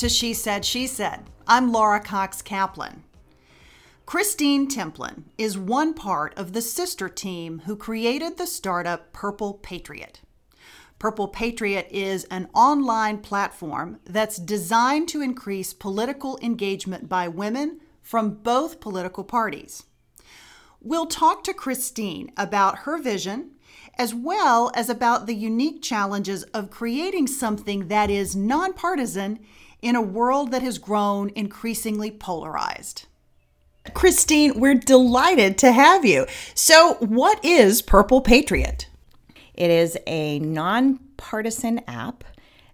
To She Said, She Said. I'm Laura Cox Kaplan. Christine Templin is one part of the sister team who created the startup Purple Patriot. Purple Patriot is an online platform that's designed to increase political engagement by women from both political parties. We'll talk to Christine about her vision as well as about the unique challenges of creating something that is nonpartisan in a world that has grown increasingly polarized. Christine, we're delighted to have you. So, what is Purple Patriot? It is a nonpartisan app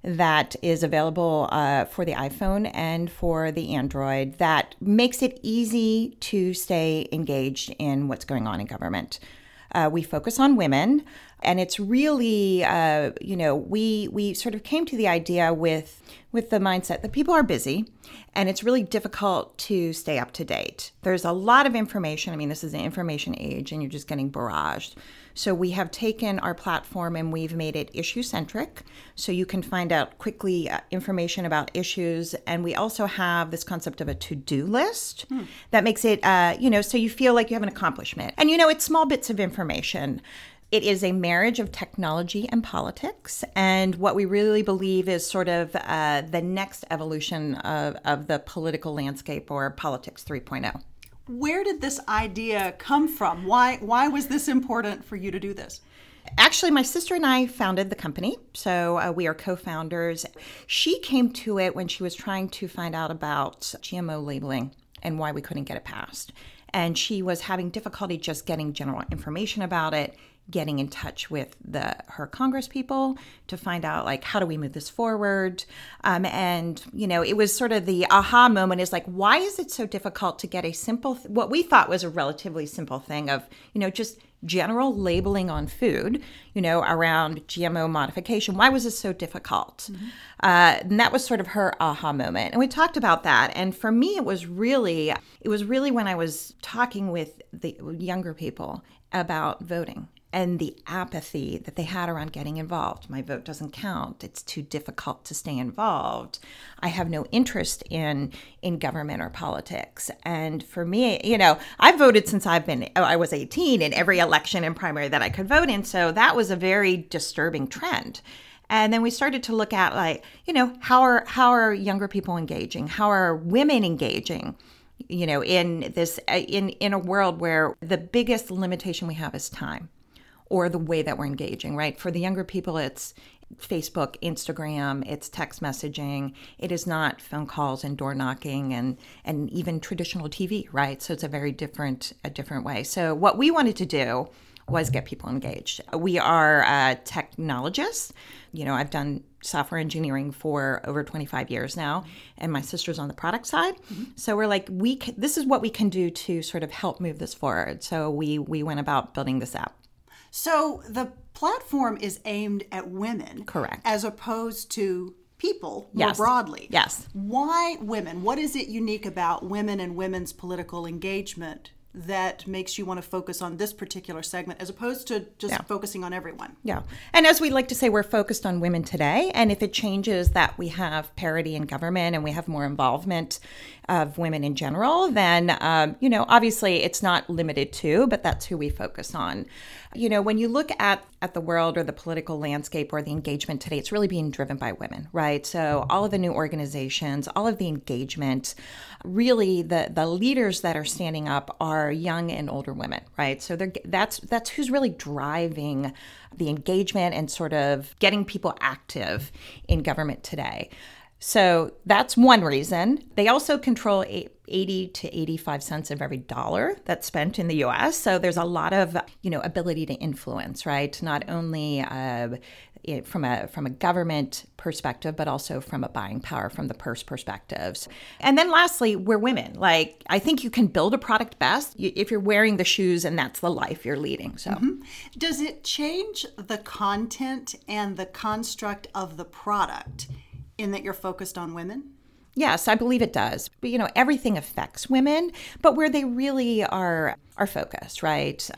that is available uh, for the iPhone and for the Android that makes it easy to stay engaged in what's going on in government. Uh, we focus on women, and it's really, uh, you know, we we sort of came to the idea with with the mindset that people are busy, and it's really difficult to stay up to date. There's a lot of information. I mean, this is an information age, and you're just getting barraged. So we have taken our platform and we've made it issue centric. So you can find out quickly uh, information about issues. And we also have this concept of a to do list hmm. that makes it, uh, you know, so you feel like you have an accomplishment. And, you know, it's small bits of information. It is a marriage of technology and politics. And what we really believe is sort of uh, the next evolution of, of the political landscape or politics 3.0 where did this idea come from? Why why was this important for you to do this? Actually, my sister and I founded the company, so uh, we are co-founders. She came to it when she was trying to find out about GMO labeling and why we couldn't get it passed. And she was having difficulty just getting general information about it getting in touch with the her congress people to find out like how do we move this forward? Um, and you know it was sort of the aha moment is like why is it so difficult to get a simple th- what we thought was a relatively simple thing of you know just general labeling on food you know around gmo modification. Why was this so difficult? Mm-hmm. uh, and that was sort of her aha moment. And we talked about that. And for me it was really it was really when i was talking with the younger people about voting and the apathy that they had around getting involved. My vote doesn't count. It's too difficult to stay involved. I have no interest in in government or politics. And for me, you know, I've voted since I've been I was 18 in every election and primary that I could vote in. So that was a very disturbing trend. And then we started to look at like, you know, how are how are younger people engaging? How are women engaging? You know, in this in in a world where the biggest limitation we have is time or the way that we're engaging, right? For the younger people, it's Facebook, Instagram, it's text messaging. It is not phone calls and door knocking and and even traditional TV, right? So it's a very different a different way. So what we wanted to do was get people engaged. We are uh, technologists. You know, I've done software engineering for over 25 years now and my sister's on the product side mm-hmm. so we're like we can, this is what we can do to sort of help move this forward so we we went about building this app so the platform is aimed at women. Correct. As opposed to people more yes. broadly. Yes. Why women? What is it unique about women and women's political engagement that makes you want to focus on this particular segment as opposed to just yeah. focusing on everyone. Yeah. And as we like to say, we're focused on women today. And if it changes that we have parity in government and we have more involvement of women in general, then, um, you know, obviously it's not limited to, but that's who we focus on. You know, when you look at, at the world or the political landscape or the engagement today, it's really being driven by women, right? So all of the new organizations, all of the engagement, really the, the leaders that are standing up are young and older women, right? So they're, that's that's who's really driving the engagement and sort of getting people active in government today. So that's one reason. They also control 80 to 85 cents of every dollar that's spent in the US. So there's a lot of, you know, ability to influence, right? Not only uh, from a from a government perspective, but also from a buying power from the purse perspectives. And then lastly, we're women. Like I think you can build a product best if you're wearing the shoes and that's the life you're leading. So, mm-hmm. does it change the content and the construct of the product in that you're focused on women? Yes, I believe it does. But you know, everything affects women, but where they really are are focused, right?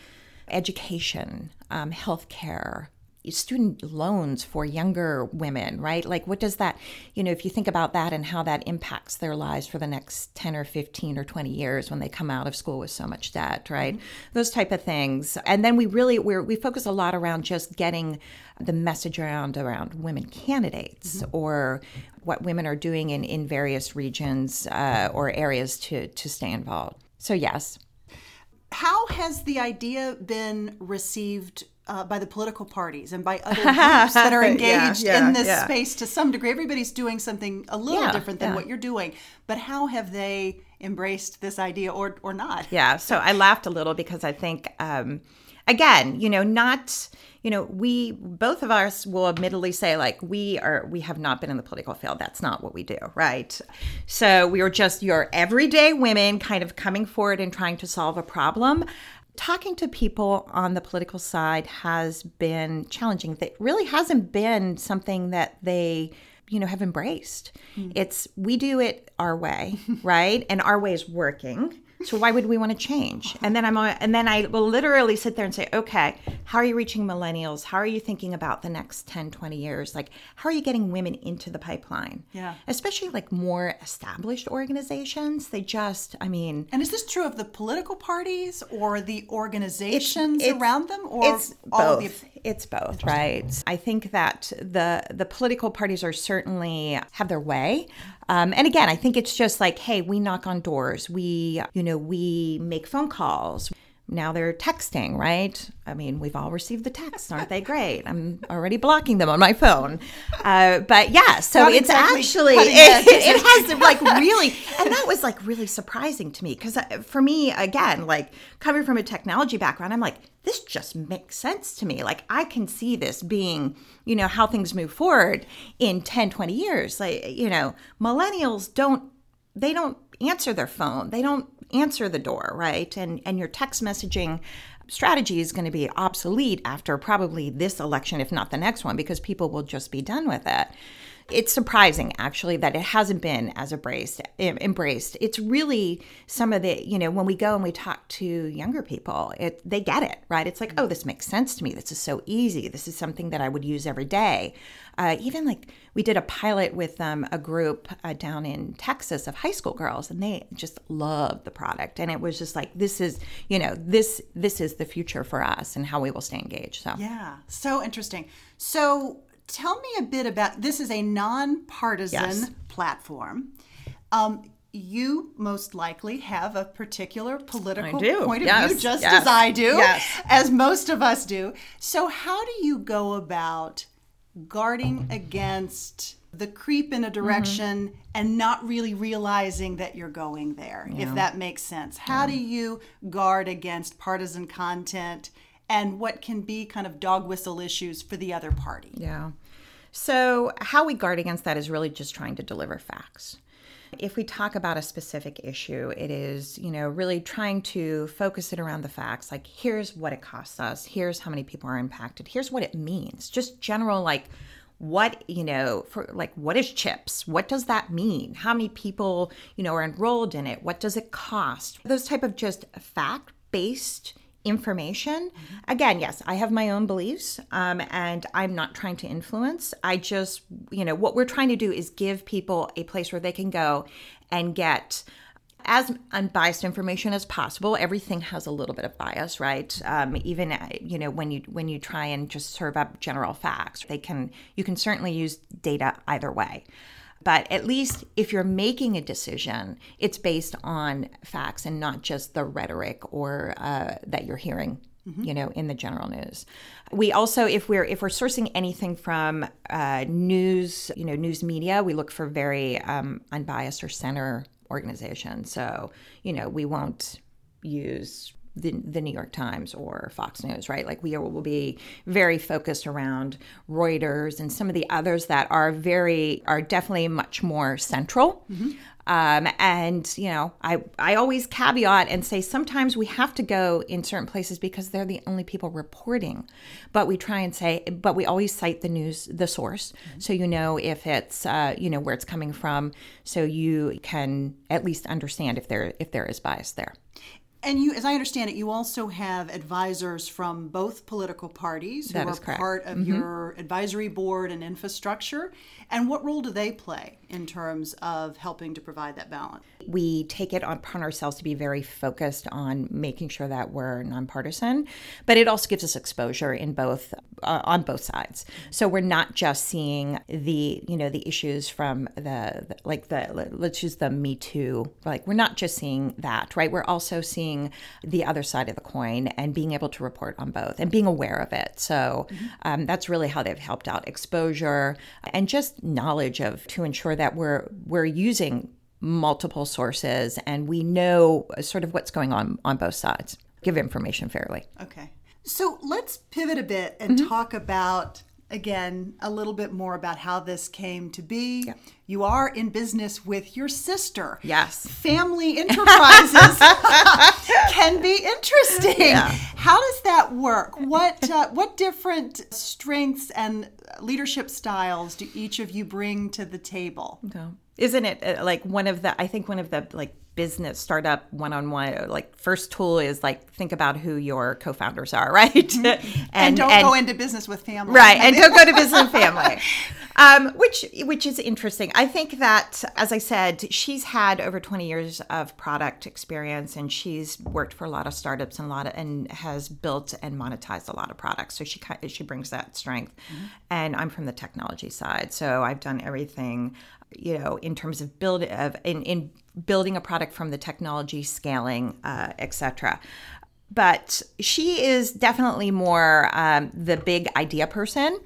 Education, um, healthcare, student loans for younger women, right? Like, what does that, you know, if you think about that and how that impacts their lives for the next 10 or 15 or 20 years when they come out of school with so much debt, right? Mm-hmm. Those type of things. And then we really, we we focus a lot around just getting the message around around women candidates mm-hmm. or what women are doing in, in various regions uh, or areas to, to stay involved. So, yes. How has the idea been received uh, by the political parties and by other groups that are engaged yeah, yeah, in this yeah. space to some degree. Everybody's doing something a little different than what you're doing. But how have they embraced this idea or, or not? Yeah, so I laughed a little because I think, um, again, you know, not you know we both of us will admittedly say like we are we have not been in the political field that's not what we do right so we are just your everyday women kind of coming forward and trying to solve a problem talking to people on the political side has been challenging. That really hasn't been something that they you know have embraced mm. it's we do it our way right and our way is working so why would we want to change? And then I'm and then I will literally sit there and say, okay, how are you reaching millennials? How are you thinking about the next 10, 20 years? Like how are you getting women into the pipeline? Yeah. Especially like more established organizations. They just, I mean And is this true of the political parties or the organizations it's, it's, around them or it's both. The... It's both, right? I think that the the political parties are certainly have their way. Um, and again, I think it's just like, hey, we knock on doors, we, you know, we make phone calls. Now they're texting, right? I mean, we've all received the texts, aren't they great? I'm already blocking them on my phone. Uh, but yeah, so Not it's exactly actually, it, it, has like really, and that was like really surprising to me because uh, for me, again, like coming from a technology background, I'm like, this just makes sense to me. Like I can see this being, you know, how things move forward in 10, 20 years. Like, you know, millennials don't they don't answer their phone. They don't answer the door, right? And and your text messaging strategy is going to be obsolete after probably this election if not the next one because people will just be done with it it's surprising actually that it hasn't been as embraced embraced. It's really some of the you know when we go and we talk to younger people it they get it right? It's like oh this makes sense to me. This is so easy. This is something that i would use every day. Uh, even like we did a pilot with um, a group uh, down in texas of high school girls and they just loved the product. And it was just like this is you know this this is the future for us and how we will stay engaged so. Yeah. So interesting. So tell me a bit about this is a nonpartisan yes. platform. Um, you most likely have a particular political point of yes. view, just yes. as I do, yes. as most of us do. So, how do you go about guarding against the creep in a direction mm-hmm. and not really realizing that you're going there, yeah. if that makes sense? How yeah. do you guard against partisan content and what can be kind of dog whistle issues for the other party. Yeah. So, how we guard against that is really just trying to deliver facts. If we talk about a specific issue, it is, you know, really trying to focus it around the facts. Like, here's what it costs us, here's how many people are impacted, here's what it means. Just general, like, what you know for like what is chips what does that mean how many people you know are enrolled in it what does it cost those type of just fact based information. Again, yes, I have my own beliefs um, and I'm not trying to influence. I just, you know, what we're trying to do is give people a place where they can go and get as unbiased information as possible. Everything has a little bit of bias, right? Um, even uh, you know when you when you try and just serve up general facts, they can you can certainly use data either way. But at least if you're making a decision, it's based on facts and not just the rhetoric or uh, that you're hearing. Mm-hmm. You know, in the general news, we also, if we're if we're sourcing anything from uh, news, you know, news media, we look for very um, unbiased or center organization. So, you know, we won't use the, the New York Times or Fox News, right? Like we will be very focused around Reuters and some of the others that are very are definitely much more central. Mm-hmm. Um, and you know, I I always caveat and say sometimes we have to go in certain places because they're the only people reporting. But we try and say, but we always cite the news, the source, mm-hmm. so you know if it's uh, you know where it's coming from, so you can at least understand if there if there is bias there And you, as I understand it, you also have advisors from both political parties who That are part of your advisory board and infrastructure. And what role do they play in terms of helping to provide that balance? we take it upon ourselves to be very focused on making sure that we're nonpartisan but it also gives us exposure in both uh, on both sides so we're not just seeing the you know the issues from the, the like the let's use the me too like we're not just seeing that right we're also seeing the other side of the coin and being able to report on both and being aware of it. So um, that's really how they've helped out exposure and just knowledge of to ensure that we're we're using multiple sources and we know sort of what's going on on both sides. Give information fairly. Okay. So let's pivot a bit and talk about, again, a little bit more about how this came to be. You are in business with your sister. Yes. Family enterprises can be interesting. How does that work? What uh, what different strengths and leadership styles do each of you bring to the table? so isn't it uh, like one of the i think one of the like business startup one-on-one like first tool is like think about who your co-founders are right? And, And, don't go into business with family. right and don't go to business with family. Um, which which is interesting. I think that as i said she's had over 20 years of product experience and she's worked for a lot of startups and a lot of and has built and monetized a lot of products. So she she brings that strength. And i'm from the technology side so i've done everything you know in terms of build of in, in building a product from the technology scaling uh, etc but she is definitely more um, the big idea person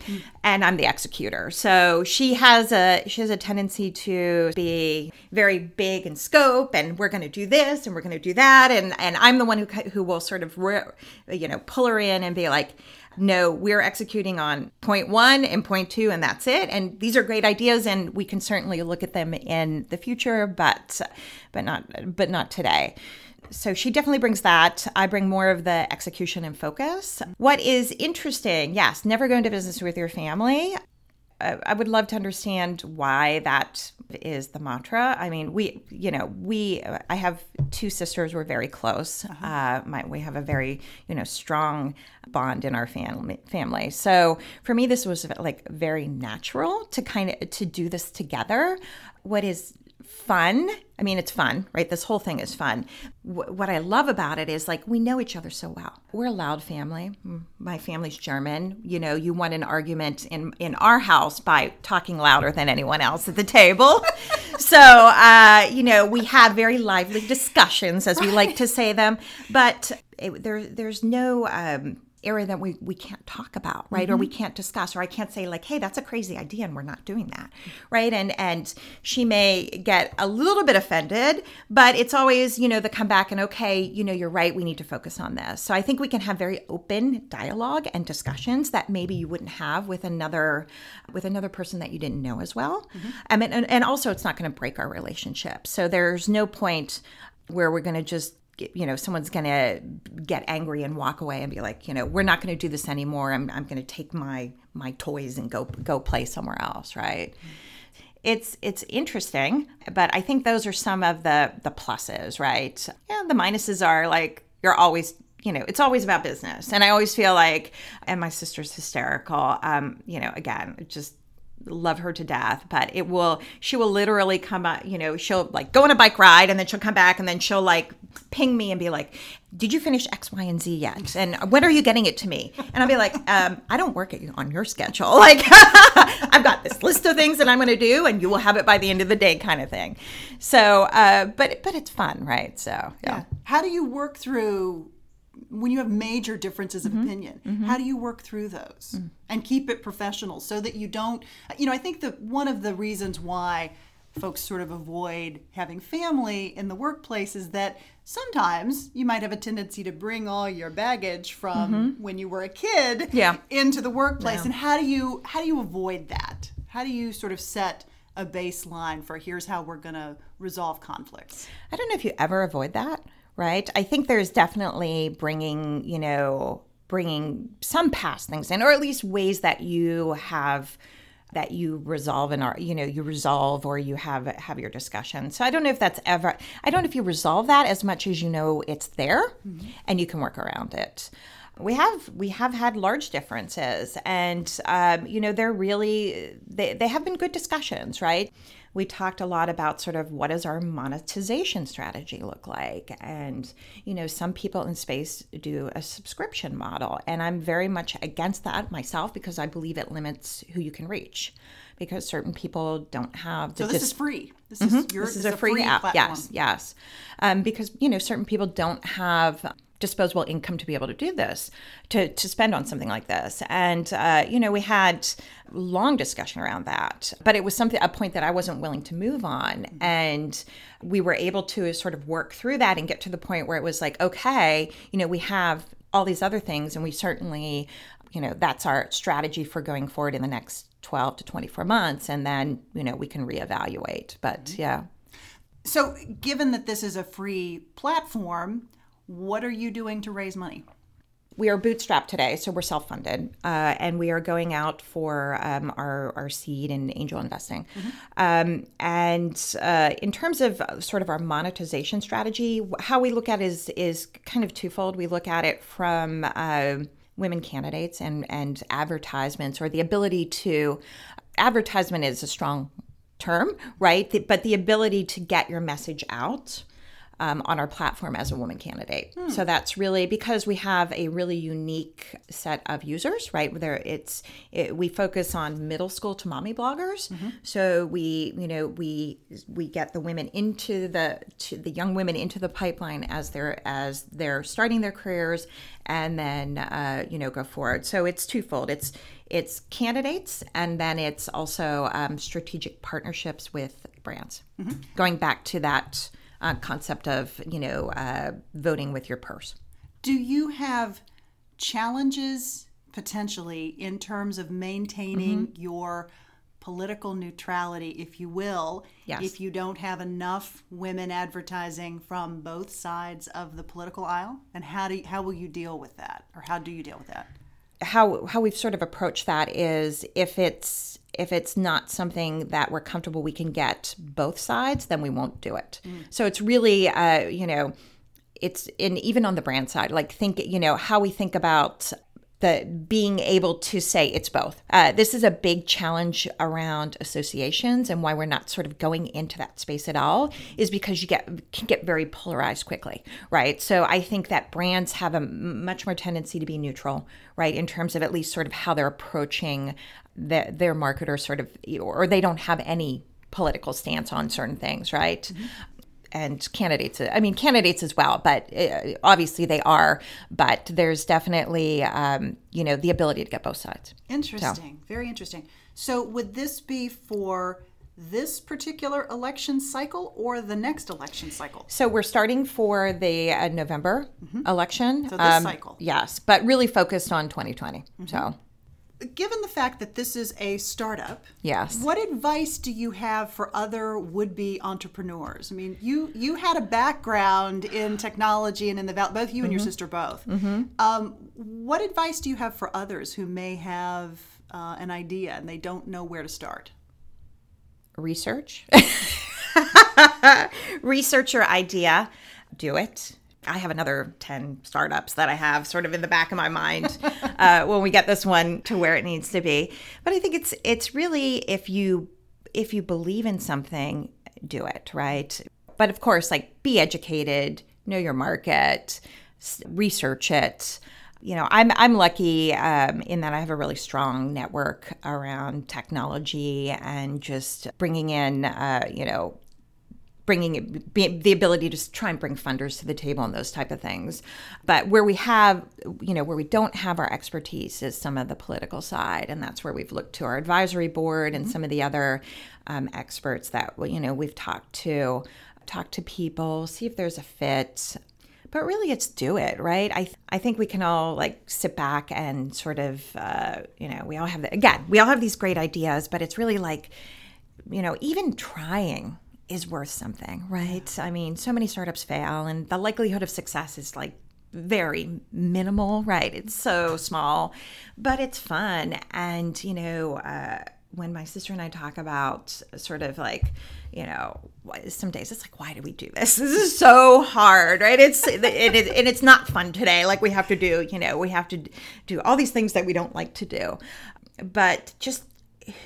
and i'm the executor. So she has a she has a tendency to be very big in scope and we're going to do this and we're going to do that. And and i'm the one who who will sort of re, you know pull her in and be like no we're executing on point one and point two and that's it and these are great ideas and we can certainly look at them in the future but but not but not today so she definitely brings that. I bring more of the execution and focus. What is interesting, yes, never go into business with your family. I I would love to understand why that is the mantra. I mean, we, you know, we, I have two sisters. We're very close. uh my, we have a very, you know, strong bond in our family. Family. So for me, this was like very natural to kind of to do this together. What is fun. I mean, it's fun, right? This whole thing is fun. Wh- what I love about it is like we know each other so well. We're a loud family. My family's German. You know, you won an argument in in our house by talking louder than anyone else at the table. so, uh, you know, we have very lively discussions, as we like to say them. But it, there, there's no. Um, area that we, we can't talk about right? Or we mm-hmm. can't discuss or i can't say like hey that's a crazy idea and we're not doing that right? And and she may get a little bit offended but it's always you know the comeback and okay you know you're right we need to focus on this. So i think we can have very open dialogue and discussions that maybe you wouldn't have with another with another person that you didn't know as well. Mm-hmm. I mean, and, and also it's not going to break our relationship. So there's no point where we're going to just you know someone's going to get angry and walk away and be like you know we're not going to do this anymore. I'm, I'm going to take my my toys and go go play somewhere else right? It's it's interesting but i think those are some of the the pluses right? Yeah the minuses are like you're always you know it's always about business. And i always feel like and my sister's hysterical um you know again just love her to death but it will she will literally come up you know she'll like go on a bike ride and then she'll come back and then she'll like ping me and be like did you finish x y and z yet? And when are you getting it to me? And i'll be like um, i don't work at, on your schedule. Like i've got this list of things that i'm going to do and you will have it by the end of the day kind of thing. So uh, but but it's fun right? So yeah, How do you work through when you have major differences Mm-hmm. of opinion? How do you work through those Mm. and keep it professional so that you don't? You know, I think that one of the reasons why folks sort of avoid having family in the workplace is that sometimes you might have a tendency to bring all your baggage from when you were a kid Mm-hmm. Yeah. into the workplace and how do you how do you avoid that how do you sort of set a baseline for here's how we're going to resolve conflicts I don't know if you ever avoid that, right? I think there's definitely bringing, you know, bringing some past things in, or at least ways that you have that you resolve and are you know you resolve or you have have your discussion so i don't know if that's ever i don't know if you resolve that as much as you know it's there mm-hmm. and you can work around it we have we have had large differences and um, you know they're really they, they have been good discussions right we talked a lot about sort of what does our monetization strategy look like and you know some people in space do a subscription model and i'm very much against that myself because i believe it limits who you can reach because certain people don't have the so this dis- is free this mm-hmm. is your, this is a free, free app platform. yes yes um, because you know certain people don't have disposable income to be able to do this, to, to spend on something like this. And, uh, you know, we had long discussion around that, but it was something, a point that I wasn't willing to move on. And we were able to sort of work through that and get to the point where it was like, okay, you know, we have all these other things and we certainly, you know, that's our strategy for going forward in the next 12 to 24 months. And then, you know, we can reevaluate. But mm-hmm. yeah. So, given that this is a free platform, what are you doing to raise money? We are bootstrapped today, so we're self funded, uh, and we are going out for um, our, our seed and angel investing. Mm-hmm. Um, and uh, in terms of sort of our monetization strategy, how we look at it is, is kind of twofold. We look at it from uh, women candidates and, and advertisements, or the ability to advertisement is a strong term, right? But the ability to get your message out um, on our platform as a woman candidate. Hmm. So that's really because we have a really unique set of users, right? Where it's it, we focus on middle school to mommy bloggers. Mm-hmm. So we you know we we get the women into the to the young women into the pipeline as they're as they're starting their careers, and then uh, you know go forward. So it's twofold. It's it's candidates and then it's also um, strategic partnerships with brands. Mm-hmm. Going back to that uh, concept of you know uh, voting with your purse. Do you have challenges potentially in terms of maintaining mm-hmm. your political neutrality, if you will, yes. if you don't have enough women advertising from both sides of the political aisle? And how do you, how will you deal with that, or how do you deal with that? How how we've sort of approached that is if it's if it's not something that we're comfortable we can get both sides, then we won't do it. Mm. So it's really, uh, you know, it's in even on the brand side, like think, you know, how we think about the being able to say it's both. Uh, this is a big challenge around associations, and why we're not sort of going into that space at all is because you get can get very polarized quickly, right? So I think that brands have a much more tendency to be neutral, right, in terms of at least sort of how they're approaching the, their marketer, sort of, or they don't have any political stance on certain things, right? Mm-hmm and candidates i mean candidates as well but uh, obviously they are but there's definitely um, you know the ability to get both sides interesting so. very interesting so would this be for this particular election cycle or the next election cycle? So we're starting for the uh, November mm-hmm. election. So this um, cycle. Yes, but really focused on 2020. Mm-hmm. So given the fact that this is a startup, yes, what advice do you have for other would-be entrepreneurs? I mean, you you had a background in technology and in the both you and mm-hmm. your sister both. Mm-hmm. Um, what advice do you have for others who may have uh, an idea and they don't know where to start? Research. Research your idea. Do it I have another 10 startups that I have sort of in the back of my mind uh, when we get this one to where it needs to be. But I think it's it's really if you if you believe in something, do it, right? But of course, like be educated, know your market, research it. You know, I'm I'm lucky um, in that I have a really strong network around technology and just bringing in, uh, you know, bringing the ability to try and bring funders to the table and those type of things. But where we have you know where we don't have our expertise is some of the political side and that's where we've looked to our advisory board and mm-hmm. some of the other um, experts that you know we've talked to talk to people see if there's a fit. But really it's do it right? I i think we can all like sit back and sort of uh, you know we all have the, again we all have these great ideas but it's really like you know even trying is worth something, right? I mean, so many startups fail, and the likelihood of success is like very minimal, right? It's so small, but it's fun. And, you know, uh, when my sister and I talk about sort of like, you know, some days it's like, why do we do this? This is so hard, right? It's it, it, and it's not fun today. Like we have to do, you know, we have to do all these things that we don't like to do. But just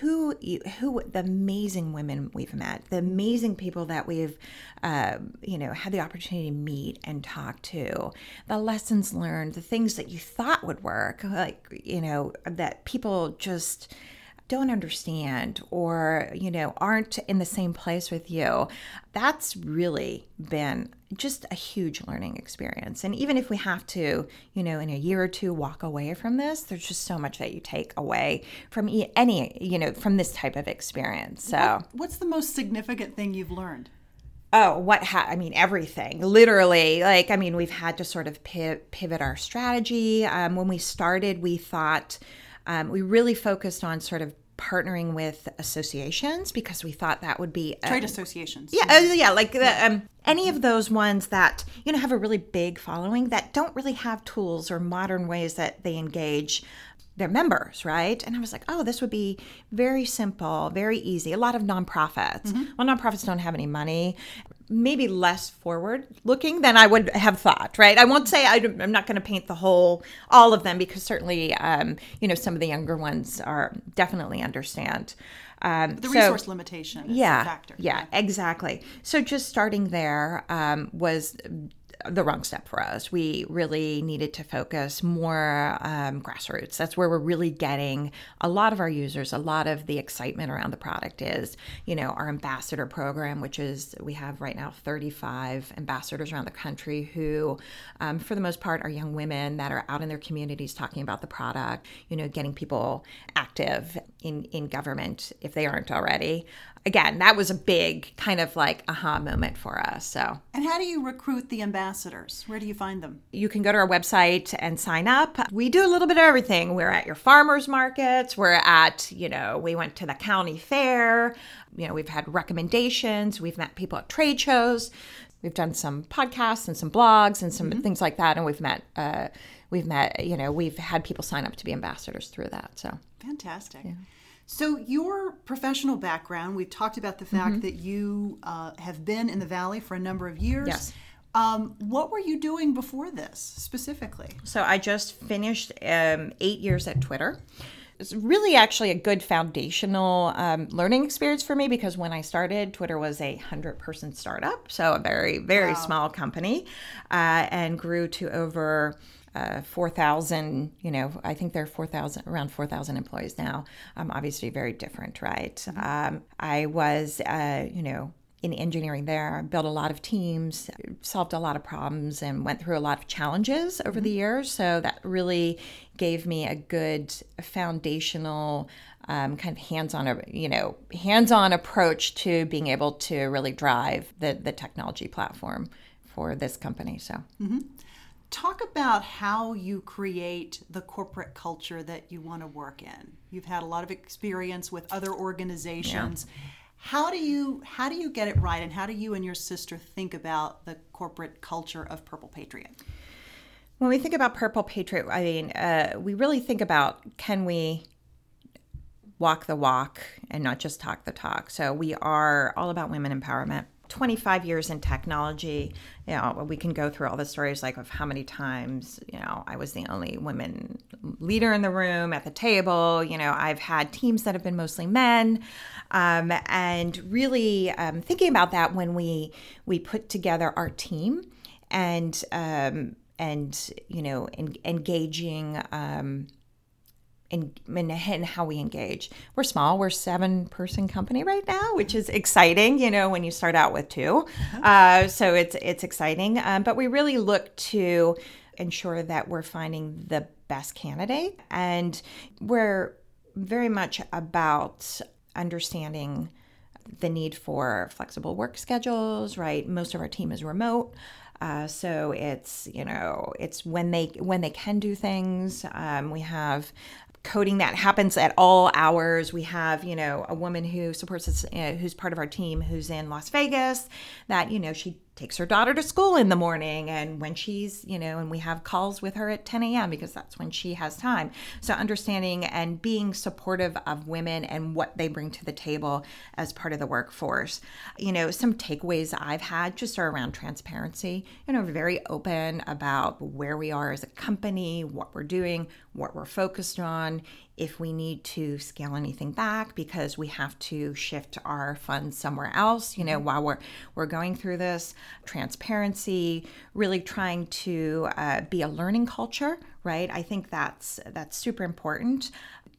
who who the amazing women we've met the amazing people that we've uh, you know had the opportunity to meet and talk to the lessons learned the things that you thought would work like you know that people just don't understand or you know aren't in the same place with you that's really been just a huge learning experience and even if we have to you know in a year or two walk away from this there's just so much that you take away from any you know from this type of experience so what's the most significant thing you've learned Oh, what ha- I mean, everything. Literally, like I mean, we've had to sort of pivot our strategy. Um, when we started, we thought um, we really focused on sort of partnering with associations because we thought that would be trade associations. Yeah, uh, yeah, like the, um, any of those ones that you know have a really big following that don't really have tools or modern ways that they engage their members, right? And I was like, oh, this would be very simple, very easy. A lot of nonprofits. Mm-hmm. Well, nonprofits don't have any money maybe less forward looking than I would have thought, right? I won't say I, am not going to paint the whole, all of them, because certainly, um, you know, some of the younger ones are definitely understand. Um, the resource so, limitation yeah, Yeah, exactly. So just starting there um, was the wrong step for us. We really needed to focus more um, grassroots. That's where we're really getting a lot of our users, a lot of the excitement around the product is, you know, our ambassador program, which is we have right now 35 ambassadors around the country who, um, for the most part, are young women that are out in their communities talking about the product, you know, getting people active in, in government if they aren't already again, that was a big kind of like aha moment for us. So, and how do you recruit the ambassadors? Where do you find them? You can go to our website and sign up. We do a little bit of everything. We're at your farmers markets. We're at, you know, we went to the county fair. You know, we've had recommendations. We've met people at trade shows. We've done some podcasts and some blogs and some mm-hmm. things like that. And we've met, uh, we've met, you know, we've had people sign up to be ambassadors through that. So fantastic. Yeah. So, your professional background, we've talked about the fact mm-hmm. that you uh, have been in the Valley for a number of years. Yes. Um, what were you doing before this specifically? So, I just finished um, eight years at Twitter. It's really actually a good foundational um, learning experience for me because when I started, Twitter was a 100 person startup, so a very, very wow. small company, uh, and grew to over uh, 4,000, you know, I think there are 4,000, around 4,000 employees now. Um, obviously, very different, right? Mm-hmm. Um, I was, uh, you know, in engineering there, built a lot of teams, solved a lot of problems, and went through a lot of challenges over mm-hmm. the years. So that really gave me a good foundational um, kind of hands-on, you know, hands-on approach to being able to really drive the the technology platform for this company. So. Mm-hmm. Talk about how you create the corporate culture that you want to work in. You've had a lot of experience with other organizations. Yeah. How do you how do you get it right and how do you and your sister think about the corporate culture of Purple Patriot? When we think about Purple Patriot, I mean, uh, we really think about can we walk the walk and not just talk the talk. So we are all about women empowerment. 25 years in technology, you know, we can go through all the stories like of how many times, you know, I was the only woman leader in the room at the table. You know, I've had teams that have been mostly men. Um, and really um, thinking about that when we we put together our team and um, and you know en- engaging um, and, and how we engage. We're small. We're seven person company right now, which is exciting. You know, when you start out with 2 uh-huh. uh, so it's it's exciting. Um, but we really look to ensure that we're finding the best candidate, and we're very much about understanding the need for flexible work schedules. Right, most of our team is remote. Uh, so it's you know it's when they when they can do things. Um, we have coding that happens at all hours. We have, you know, a woman who supports us, uh, who's part of our team, who's in Las Vegas. That you know, she takes her daughter to school in the morning and when she's you know and we have calls with her at 10 a.m because that's when she has time. So understanding and being supportive of women and what they bring to the table as part of the workforce. You know some takeaways i've had just are around transparency you know very open about where we are as a company what we're doing what we're focused on if we need to scale anything back because we have to shift our funds somewhere else you know while we're we're going through this transparency really trying to uh, be a learning culture right? I think that's that's super important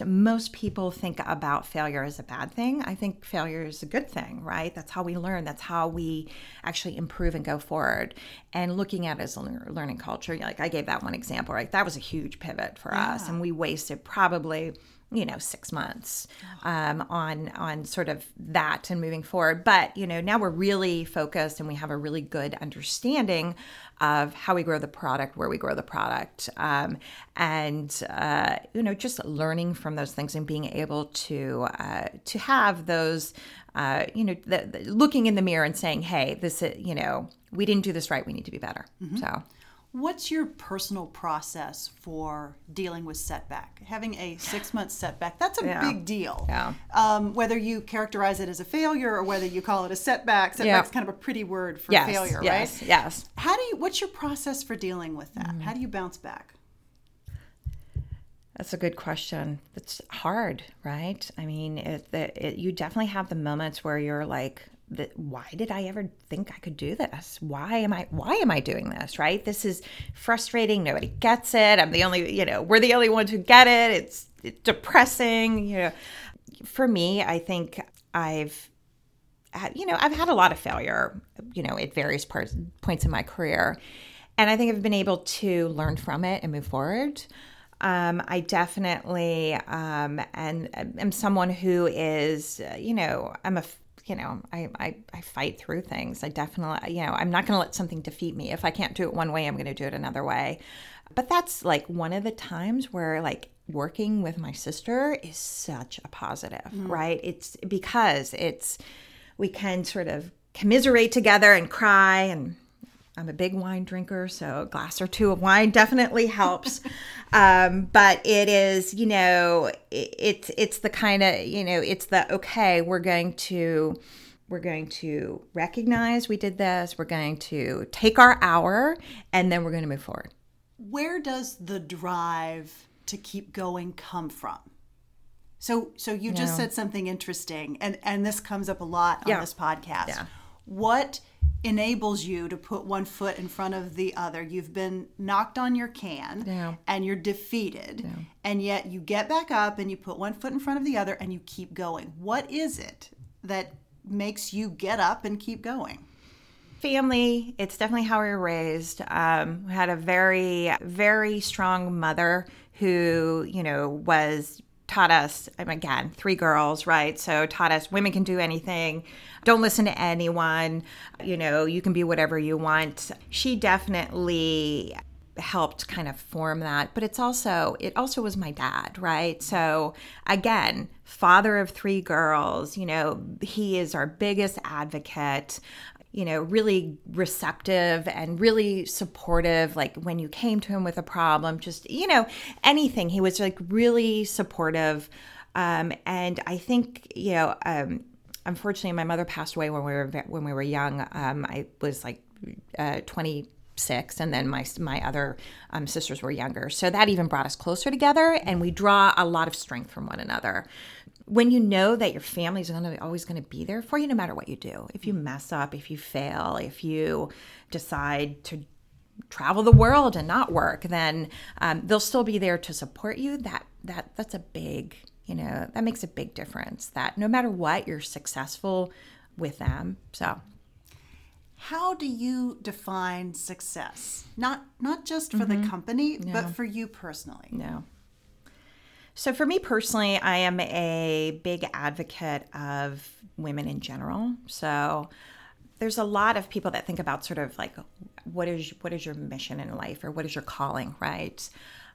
most people think about failure as a bad thing. I think failure is a good thing, right? That's how we learn. That's how we actually improve and go forward. And looking at it as a learning culture, like I gave that one example, right? That was a huge pivot for yeah. us, and we wasted probably you know six months um, on on sort of that and moving forward. But you know now we're really focused and we have a really good understanding of how we grow the product where we grow the product um, and uh, you know just learning from those things and being able to uh, to have those uh, you know the, the, looking in the mirror and saying hey this is you know we didn't do this right. We need to be better. Mm-hmm. so What's your personal process for dealing with setback? Having a six month setback, that's a yeah. big deal. Yeah. Um, whether you characterize it as a failure or whether you call it a setback, setback's yeah. kind of a pretty word for yes, failure, yes, right? Yes. How do you, what's your process for dealing with that? Mm. How do you bounce back? That's a good question. It's hard, right? I mean, it, it, you definitely have the moments where you're like, that why did I ever think I could do this? Why am I why am I doing this? Right? This is frustrating. Nobody gets it. I'm the only, you know, we're the only ones who get it. It's, it's depressing, you know. For me, I think I've you know, I've had a lot of failure, you know, at various parts points in my career. And I think I've been able to learn from it and move forward. Um, I definitely um, and am someone who is, uh, you know, I'm a you know, I, I, I fight through things. I definitely, you know, I'm not going to let something defeat me. If I can't do it one way, I'm going to do it another way. But that's like one of the times where like working with my sister is such a positive, mm. right? It's because it's, we can sort of commiserate together and cry and I'm a big wine drinker, so a glass or two of wine definitely helps. um, but it is, you know, it, it's it's the kind of, you know, it's the okay, we're going to we're going to recognize we did this. We're going to take our hour, and then we're going to move forward. Where does the drive to keep going come from? So, so you just said something interesting, and and this comes up a lot on yeah. this podcast. Yeah. What enables you to put one foot in front of the other. You've been knocked on your can yeah. and you're defeated, yeah. and yet you get back up and you put one foot in front of the other and you keep going. What is it that makes you get up and keep going? Family, it's definitely how we were raised. Um, we had a very, very strong mother who, you know, was taught us um, again three girls right? So taught us women can do anything. Don't listen to anyone. You know you can be whatever you want. She definitely helped kind of form that but it's also it also was my dad right? So again father of three girls you know he is our biggest advocate you know, really receptive and really supportive. Like when you came to him with a problem, just, you know, anything. He was like really supportive. Um, and I think, you know, um, unfortunately, my mother passed away when we were when we were young. Um, I was like uh, 26 and then my my other um, sisters were younger. So that even brought us closer together and we draw a lot of strength from one another. When you know that your family is gonna, always going to be there for you no matter what you do. If you mess up if you fail if you decide to travel the world and not work then um, they'll still be there to support you. That that that's a big you know that makes a big difference that no matter what you're successful with them. So how do you define success not not just for mm-hmm. the company no. but for you personally no so, for me personally, I am a big advocate of women in general. So, there's a lot of people that think about sort of like what is what is your mission in life or what is your calling, right?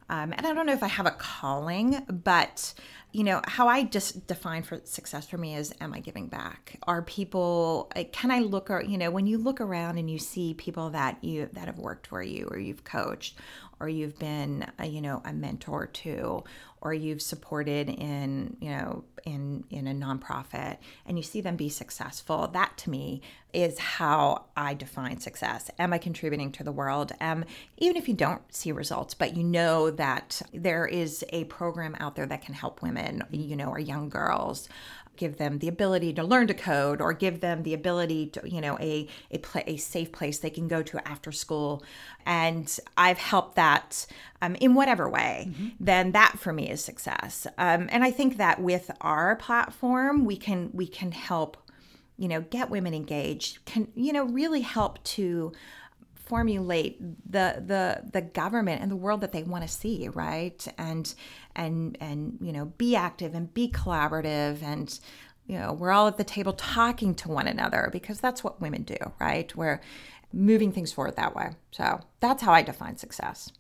Um, and I don't know if I have a calling, but you know how I just define for success for me is am I giving back? Are people can I look or you know when you look around and you see people that you that have worked for you or you've coached or you've been a, you know a mentor to or you've supported in you know in in a nonprofit and you see them be successful that to me is how i define success am i contributing to the world um, even if you don't see results but you know that there is a program out there that can help women you know or young girls give them the ability to learn to code or give them the ability to you know a a, play, a safe place they can go to after school. And i've helped that um, in whatever way mm-hmm. then that for me is success. Um, and i think that with our platform we can we can help you know get women engaged can you know really help to formulate the the the government and the world that they want to see right? And and and you know be active and be collaborative and you know we're all at the table talking to one another because that's what women do right we're moving things forward that way so that's how i define success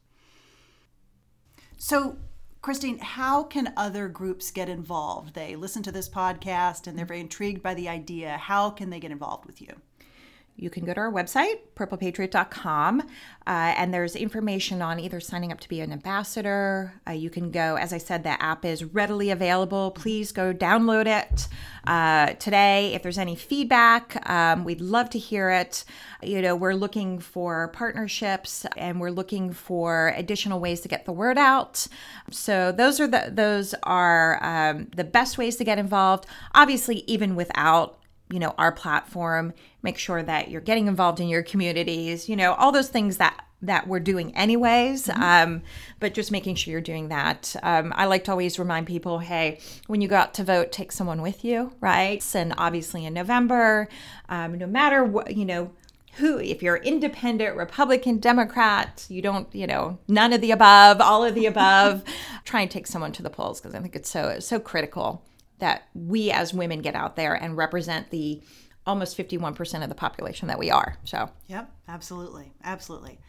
so Christine, how can other groups get involved? They listen to this podcast and they're very intrigued by the idea. How can they get involved with you? You can go to our website, purplepatriot.com, uh, and there's information on either signing up to be an ambassador. Uh, you can go, as I said, the app is readily available. Please go download it uh, today. If there's any feedback, um, we'd love to hear it. You know, we're looking for partnerships and we're looking for additional ways to get the word out. So those are the those are um, the best ways to get involved. Obviously, even without you know our platform make sure that you're getting involved in your communities you know all those things that that we're doing anyways mm-hmm. um, but just making sure you're doing that. Um, i like to always remind people hey when you go out to vote take someone with you right? And obviously in november um, no matter what you know who if you're independent republican democrat you don't you know none of the above all of the above try and take someone to the polls because i think it's so so critical that we as women get out there and represent the almost 51% of the population that we are. So, yep, absolutely. Absolutely.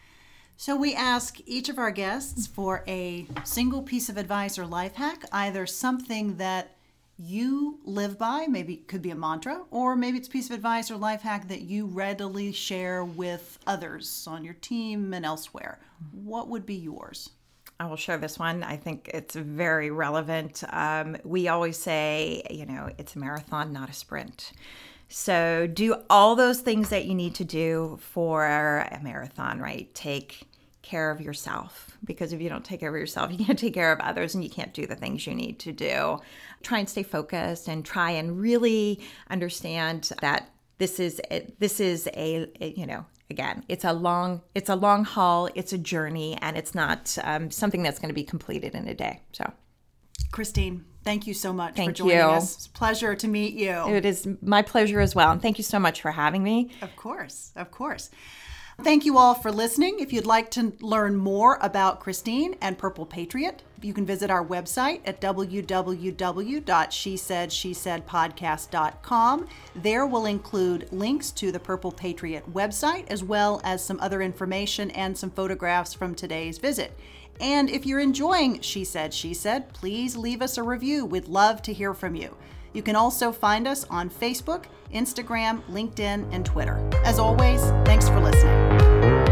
So, we ask each of our guests for a single piece of advice or life hack, either something that you live by, maybe it could be a mantra, or maybe it's a piece of advice or life hack that you readily share with others on your team and elsewhere. What would be yours? I will share this one. I think it's very relevant. Um, we always say, you know, it's a marathon, not a sprint. So do all those things that you need to do for a marathon, right? Take care of yourself because if you don't take care of yourself, you can't take care of others and you can't do the things you need to do. Try and stay focused and try and really understand that this is this is a, a you know again it's a long it's a long haul it's a journey and it's not um, something that's going to be completed in a day so. Christine thank you so much thank for joining you. us. It's a pleasure to meet you. It is my pleasure as well and thank you so much for having me. Of course of course Thank you all for listening. If you'd like to learn more about Christine and Purple Patriot, you can visit our website at www.shesaidshesaidpodcast.com. There will include links to the Purple Patriot website, as well as some other information and some photographs from today's visit. And if you're enjoying She Said, She Said, please leave us a review. We'd love to hear from you. You can also find us on Facebook, Instagram, LinkedIn, and Twitter. As always, thanks for listening.